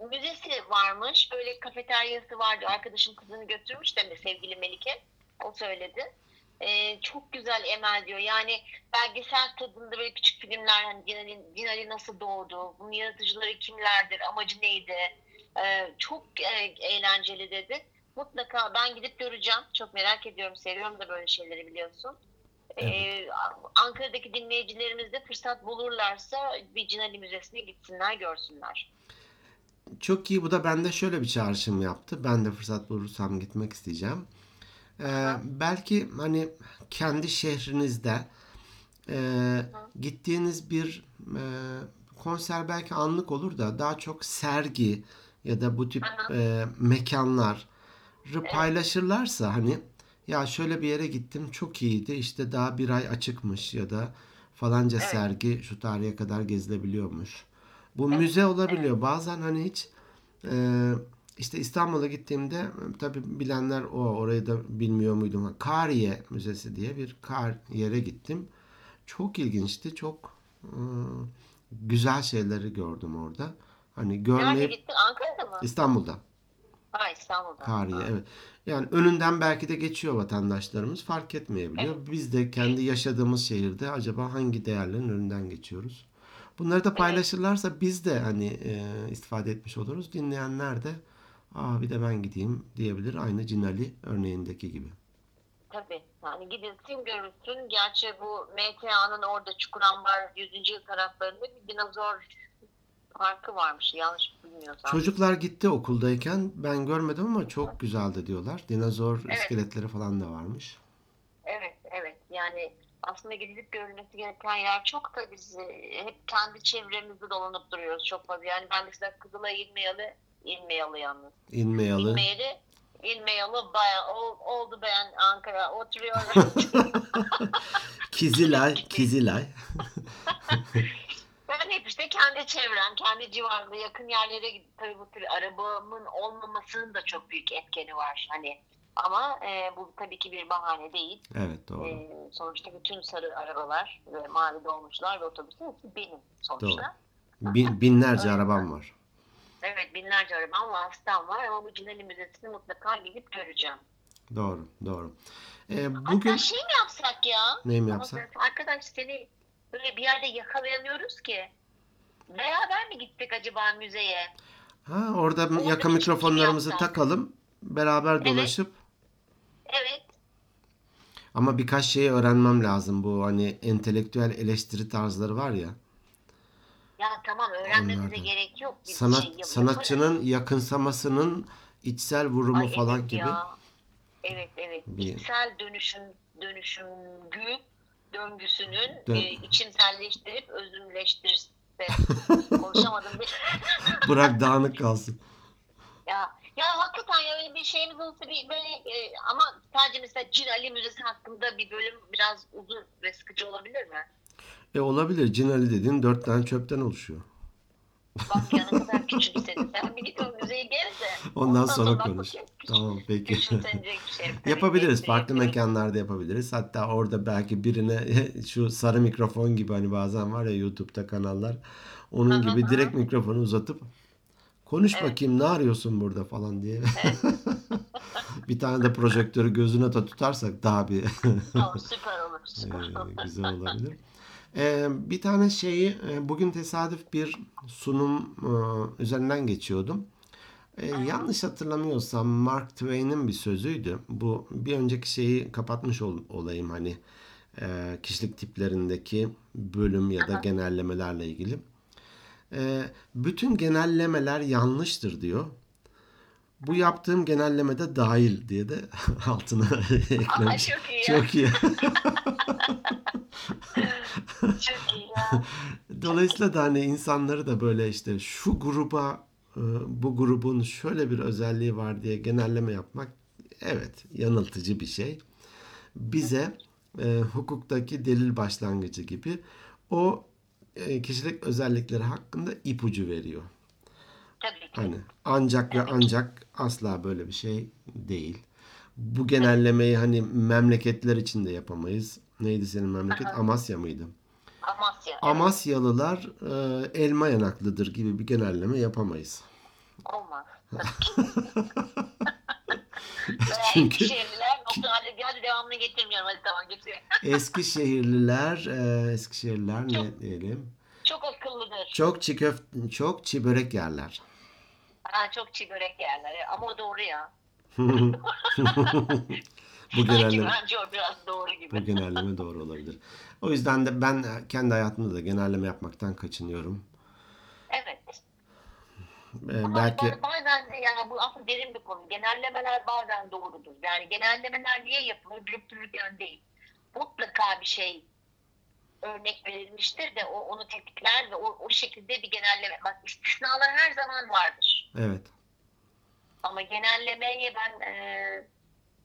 müzesi varmış, böyle kafeteryası vardı. Arkadaşım kızını götürmüş de sevgili Melike. O söyledi. Ee, çok güzel Emel diyor. Yani belgesel tadında böyle küçük filmler hani Dinali, Dinali nasıl doğdu, bunun yaratıcıları kimlerdir, amacı neydi? Ee, çok e, eğlenceli dedi. Mutlaka ben gidip göreceğim. Çok merak ediyorum. Seviyorum da böyle şeyleri biliyorsun. Ee, Ankara'daki dinleyicilerimiz de fırsat bulurlarsa bir Cinali Müzesi'ne gitsinler, görsünler. Çok iyi bu da bende şöyle bir çağrışım yaptı. Ben de fırsat bulursam gitmek isteyeceğim. E, belki hani kendi şehrinizde e, gittiğiniz bir e, konser belki anlık olur da daha çok sergi ya da bu tip e, mekanları paylaşırlarsa hani ya şöyle bir yere gittim çok iyiydi işte daha bir ay açıkmış ya da falanca Evet. sergi şu tarihe kadar gezilebiliyormuş. Bu müze olabiliyor. Bazen hani hiç e, işte İstanbul'a gittiğimde tabii bilenler o orayı da bilmiyor muydum. Kariye Müzesi diye bir kar yere gittim. Çok ilginçti. Çok e, güzel şeyleri gördüm orada. Hani Nerede görmeyip gittin? Ankara'da mı? İstanbul'da. Ha İstanbul'da. Kariye Ha. evet. Yani önünden belki de geçiyor vatandaşlarımız fark etmeyebiliyor. Biz de kendi yaşadığımız şehirde acaba hangi değerlerin önünden geçiyoruz? Bunları da paylaşırlarsa biz de hani e, istifade etmiş oluruz. Dinleyenler de aa bir de ben gideyim diyebilir. Aynı Cinali örneğindeki gibi. Tabii. Yani gidilsin görülsün. Gerçi bu MTA'nın orada Çukurambar 100. yıl taraflarında bir dinozor parkı varmış. Yanlış bilmiyorsam. Çocuklar gitti okuldayken ben görmedim ama çok güzeldi diyorlar. Dinozor Evet. iskeletleri falan da varmış. Evet, evet. Yani aslında gidilip görülmesi gereken yer çok da biz e, hep kendi çevremizde dolanıp duruyoruz çok fazla. Yani ben mesela Kızılay'a inmeyeli, inmeyeli yalnız. İnmeyalı. İnmeyeli, inmeyeli baya, ol- oldu ben Ankara oturuyorum. Kizilay, Kizilay. ben hep işte kendi çevrem, kendi civarımda yakın yerlere gidip tabii bu tür arabamın olmamasının da çok büyük etkeni var. Hani ama e, bu tabii ki bir bahane değil. Evet doğru. Ee, sonuçta bütün sarı arabalar ve mavi dolmuşlar ve otobüsler hepsi benim sonuçta. Bin- binlerce arabam var. Evet binlerce arabam var, hastam var ama bu Cinali Müzesi'ni mutlaka gidip göreceğim. Doğru, doğru. Ee, Hatta bugün şey mi yapsak ya? ne mi yapsak? Arkadaş seni böyle bir yerde yakalayamıyoruz ki. Beraber mi gittik acaba müzeye? Ha, orada Orada yakın bir mikrofonlarımızı takalım, beraber dolaşıp Evet. ama birkaç şeyi öğrenmem lazım. Bu hani entelektüel eleştiri tarzları var ya. Ya tamam öğrenmemize Onlardan. gerek yok. Biz Sanat şey yaparız. sanatçının yakınsamasının içsel vurumu Ay, falan evet gibi. ya. Evet evet. Bir- İçsel dönüşüm dönüşümgü döngüsünün Dön- e, içimselleştirip özümleştirirse konuşamadım. Bırak dağınık kalsın. ya ya hakikaten ya öyle bir şeyimiz olsa bir böyle e, ama sadece mesela Cin Ali Müzesi hakkında bir bölüm biraz uzun ve sıkıcı olabilir mi? E olabilir. Cinali dediğin dört tane çöpten oluşuyor. Bak ya ne kadar küçümsedin. Sen bir git o müzeyi gez de. Ondan sonra konuş. Küçük- Tamam peki. Bir şey. Yapabiliriz. Farklı mekanlarda yapabiliriz. Hatta orada belki birine şu sarı mikrofon gibi hani bazen var ya YouTube'da kanallar. Onun gibi direkt mikrofonu uzatıp konuş Evet. bakayım ne arıyorsun burada falan diye. bir tane de projektörü gözüne de tutarsak daha bir Tamam, süper olur. Süper Ee, olur. güzel olabilir. Ee, bir tane şeyi e, bugün tesadüf bir sunum e, üzerinden geçiyordum. Ee, yanlış hatırlamıyorsam Mark Twain'in bir sözüydü. Bu bir önceki şeyi kapatmış ol- olayım hani e, kişilik tiplerindeki bölüm ya da genellemelerle ilgili. Ee, bütün genellemeler yanlıştır diyor. Bu yaptığım genellemede dahil diye de altına Aa, eklemiş. çok iyi. Çok iyi. Çok iyi ya. Dolayısıyla da hani insanları da böyle işte şu gruba e, bu grubun şöyle bir özelliği var diye genelleme yapmak evet yanıltıcı bir şey. Bize e, hukuktaki delil başlangıcı gibi o kişilik özellikleri hakkında ipucu veriyor. Tabii ki. Hani ancak ve ancak asla böyle bir şey değil. Bu genellemeyi hani memleketler için de yapamayız. Neydi senin memleket? Amasya mıydı? Amasya. Amasyalılar e, elma yanaklıdır gibi bir genelleme yapamayız. Olmaz. Çünkü- Eskişehirliler nokta hadi, hadi devamını getirmiyorum hadi tamam getiriyorum. Eskişehirliler, e, Eskişehirliler ne diyelim? Çok akıllıdır. Çok çiğ köfte, çok çiğ börek yerler. Ha, çok çiğ börek yerler ama o doğru ya. Bu genelleme, biraz doğru gibi. bu genelleme doğru olabilir. O yüzden de ben kendi hayatımda da genelleme yapmaktan kaçınıyorum. Evet. E, Ama belki ba- bazen yani bu aslında derin bir konu. Genellemeler bazen doğrudur. Yani genellemeler niye yapılır? Durup dururken değil. Mutlaka bir şey örnek verilmiştir de o onu tetikler ve o, o şekilde bir genelleme. Bak istisnalar her zaman vardır. evet. Ama genellemeye ben e,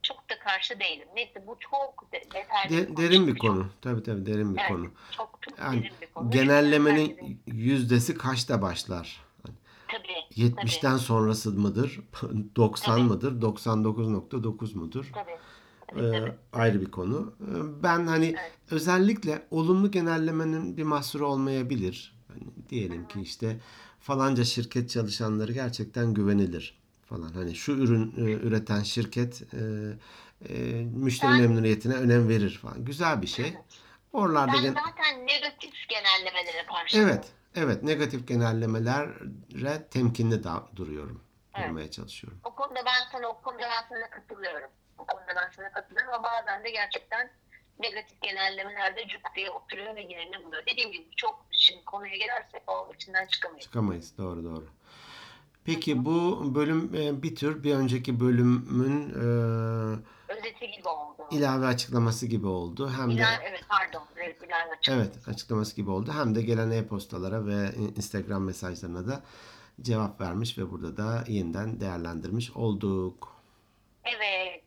çok da karşı değilim. Neyse bu çok de, detaylı De- derin bir konu. Tabii tabii derin bir Evet, konu. Çok çok Yani derin bir konu. genellemenin yüzdesi kaçta başlar? Tabii, 70'ten sonrası mıdır? 90 Tabii. mıdır? 99.9 mudur? tabii, tabii, Ee, tabii. ayrı bir konu. Ee, Ben hani Evet. özellikle olumlu genellemenin bir mahsuru olmayabilir. Hani diyelim ki işte falanca şirket çalışanları gerçekten güvenilir falan. Hani şu ürün e, üreten şirket e, e, müşteri Ben- memnuniyetine önem verir falan. Güzel bir şey. Oralarda Ben gen- zaten negatif genellemelere karşıyım. evet, evet negatif genellemelere temkinli da duruyorum. Evet. Durmaya çalışıyorum. O konuda ben sana o konuda ben sana katılıyorum. O konuda ben sana katılıyorum ama bazen de gerçekten negatif genellemelerde cuk diye oturuyor ve yerini buluyor. Dediğim gibi çok şimdi konuya gelersek o içinden çıkamayız. Çıkamayız. Doğru doğru. Peki bu bölüm e, bir tür bir önceki bölümün e, Özeti gibi oldu. ilave açıklaması gibi oldu. Hem de İlave- evet pardon. Evet, ilave açık. evet açıklaması gibi oldu. Hem de gelen e-postalara ve Instagram mesajlarına da cevap vermiş ve burada da yeniden değerlendirmiş olduk. Evet.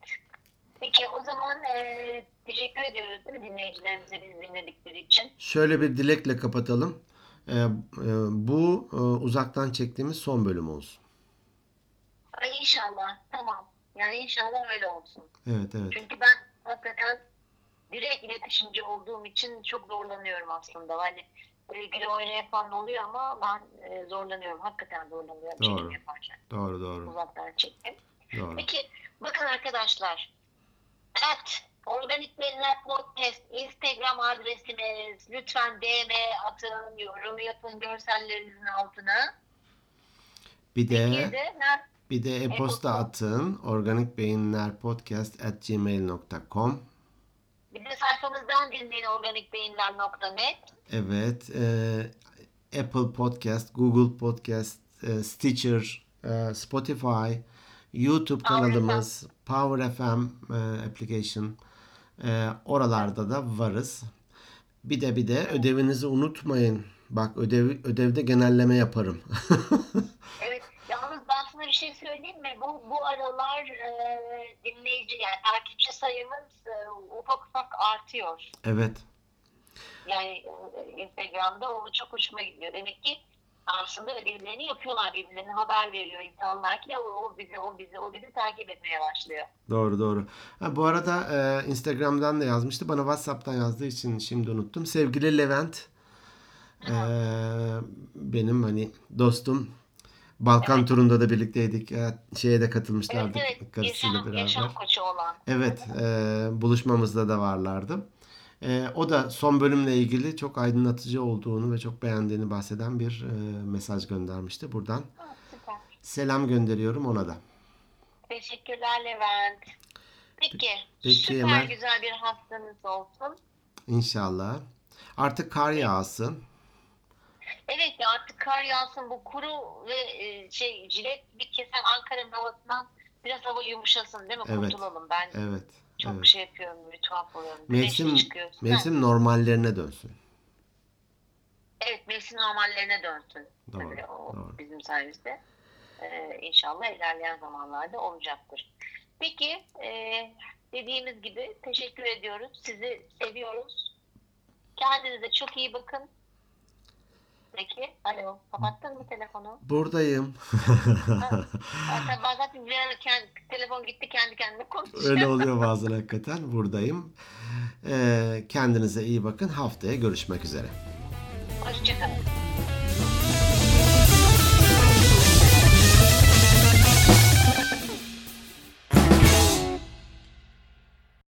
Peki o zaman e, teşekkür ediyoruz değil mi dinleyicilerimize bizi dinledikleri için. Şöyle bir dilekle kapatalım. E, e, bu e, uzaktan çektiğimiz son bölüm olsun. Ay inşallah. Tamam. Yani inşallah öyle olsun. Evet evet. Çünkü ben hakikaten direkt iletişimci olduğum için çok zorlanıyorum aslında. Hani ilgili oynaya falan oluyor ama ben e, zorlanıyorum. Hakikaten zorlanıyorum. Doğru. Çekim yaparken. Doğru doğru. Uzaktan çekim. Doğru. Peki bakın arkadaşlar. At Organik Belinler Podcast Instagram adresimiz. Lütfen DM atın, yorum yapın görsellerinizin altına. Bir de de ner- bir de e-posta atın. organikbeyinlerpodcast@gmail.com. bir de sayfamızdan dinleyin organikbeyinler.net. Evet, e, Apple Podcast, Google Podcast, e, Stitcher, e, Spotify, YouTube Power kanalımız, Power FM e, application. E, oralarda da varız. Bir de bir de ödevinizi unutmayın. Bak ödev ödevde genelleme yaparım. Evet, bir şey söyleyeyim mi? Bu, bu aralar e, dinleyici yani takipçi sayımız e, ufak ufak artıyor. evet. Yani e, Instagram'da o çok hoşuma gidiyor. Demek ki aslında ödevlerini yapıyorlar birbirlerine haber veriyor insanlar ki o, o bizi o bizi o bizi takip etmeye başlıyor. Doğru doğru. Ha, bu arada e, Instagram'dan da yazmıştı. Bana WhatsApp'tan yazdığı için şimdi unuttum. Sevgili Levent e, benim hani dostum. Balkan Evet. turunda da birlikteydik. Şeye de Evet katılmışlardı evet karısıyla yaşam, beraber. yaşam koçu olan. Evet, e, buluşmamızda da varlardı. E, o da son bölümle ilgili çok aydınlatıcı olduğunu ve çok beğendiğini bahseden bir e, mesaj göndermişti. Buradan Ha, süper. selam gönderiyorum ona da. Teşekkürler Levent. Peki, Peki, süper Emel. güzel bir haftanız olsun. İnşallah. Artık kar yağsın. Evet ya artık kar yağsın bu kuru ve e, şey jilet bir kesen Ankara'nın havasından biraz hava yumuşasın değil mi? Evet. Kurtulalım. Ben Evet. çok evet. şey yapıyorum, bir tuhaf oluyorum. Mevsim. Ha, mevsim normallerine dönsün. Evet mevsim normallerine dönsün. Doğru. Tabii o Doğru. bizim sayemizde. Ee, inşallah ilerleyen zamanlarda olacaktır. Peki e, dediğimiz gibi teşekkür ediyoruz. Sizi seviyoruz. Kendinize çok iyi bakın. Peki. Alo. Kapattın mı telefonu? Buradayım. Bazen, bazen bir kendi, telefon gitti kendi kendine konuşuyor. Öyle oluyor bazen hakikaten. Buradayım. Ee, kendinize iyi bakın. Haftaya görüşmek üzere. Hoşçakalın.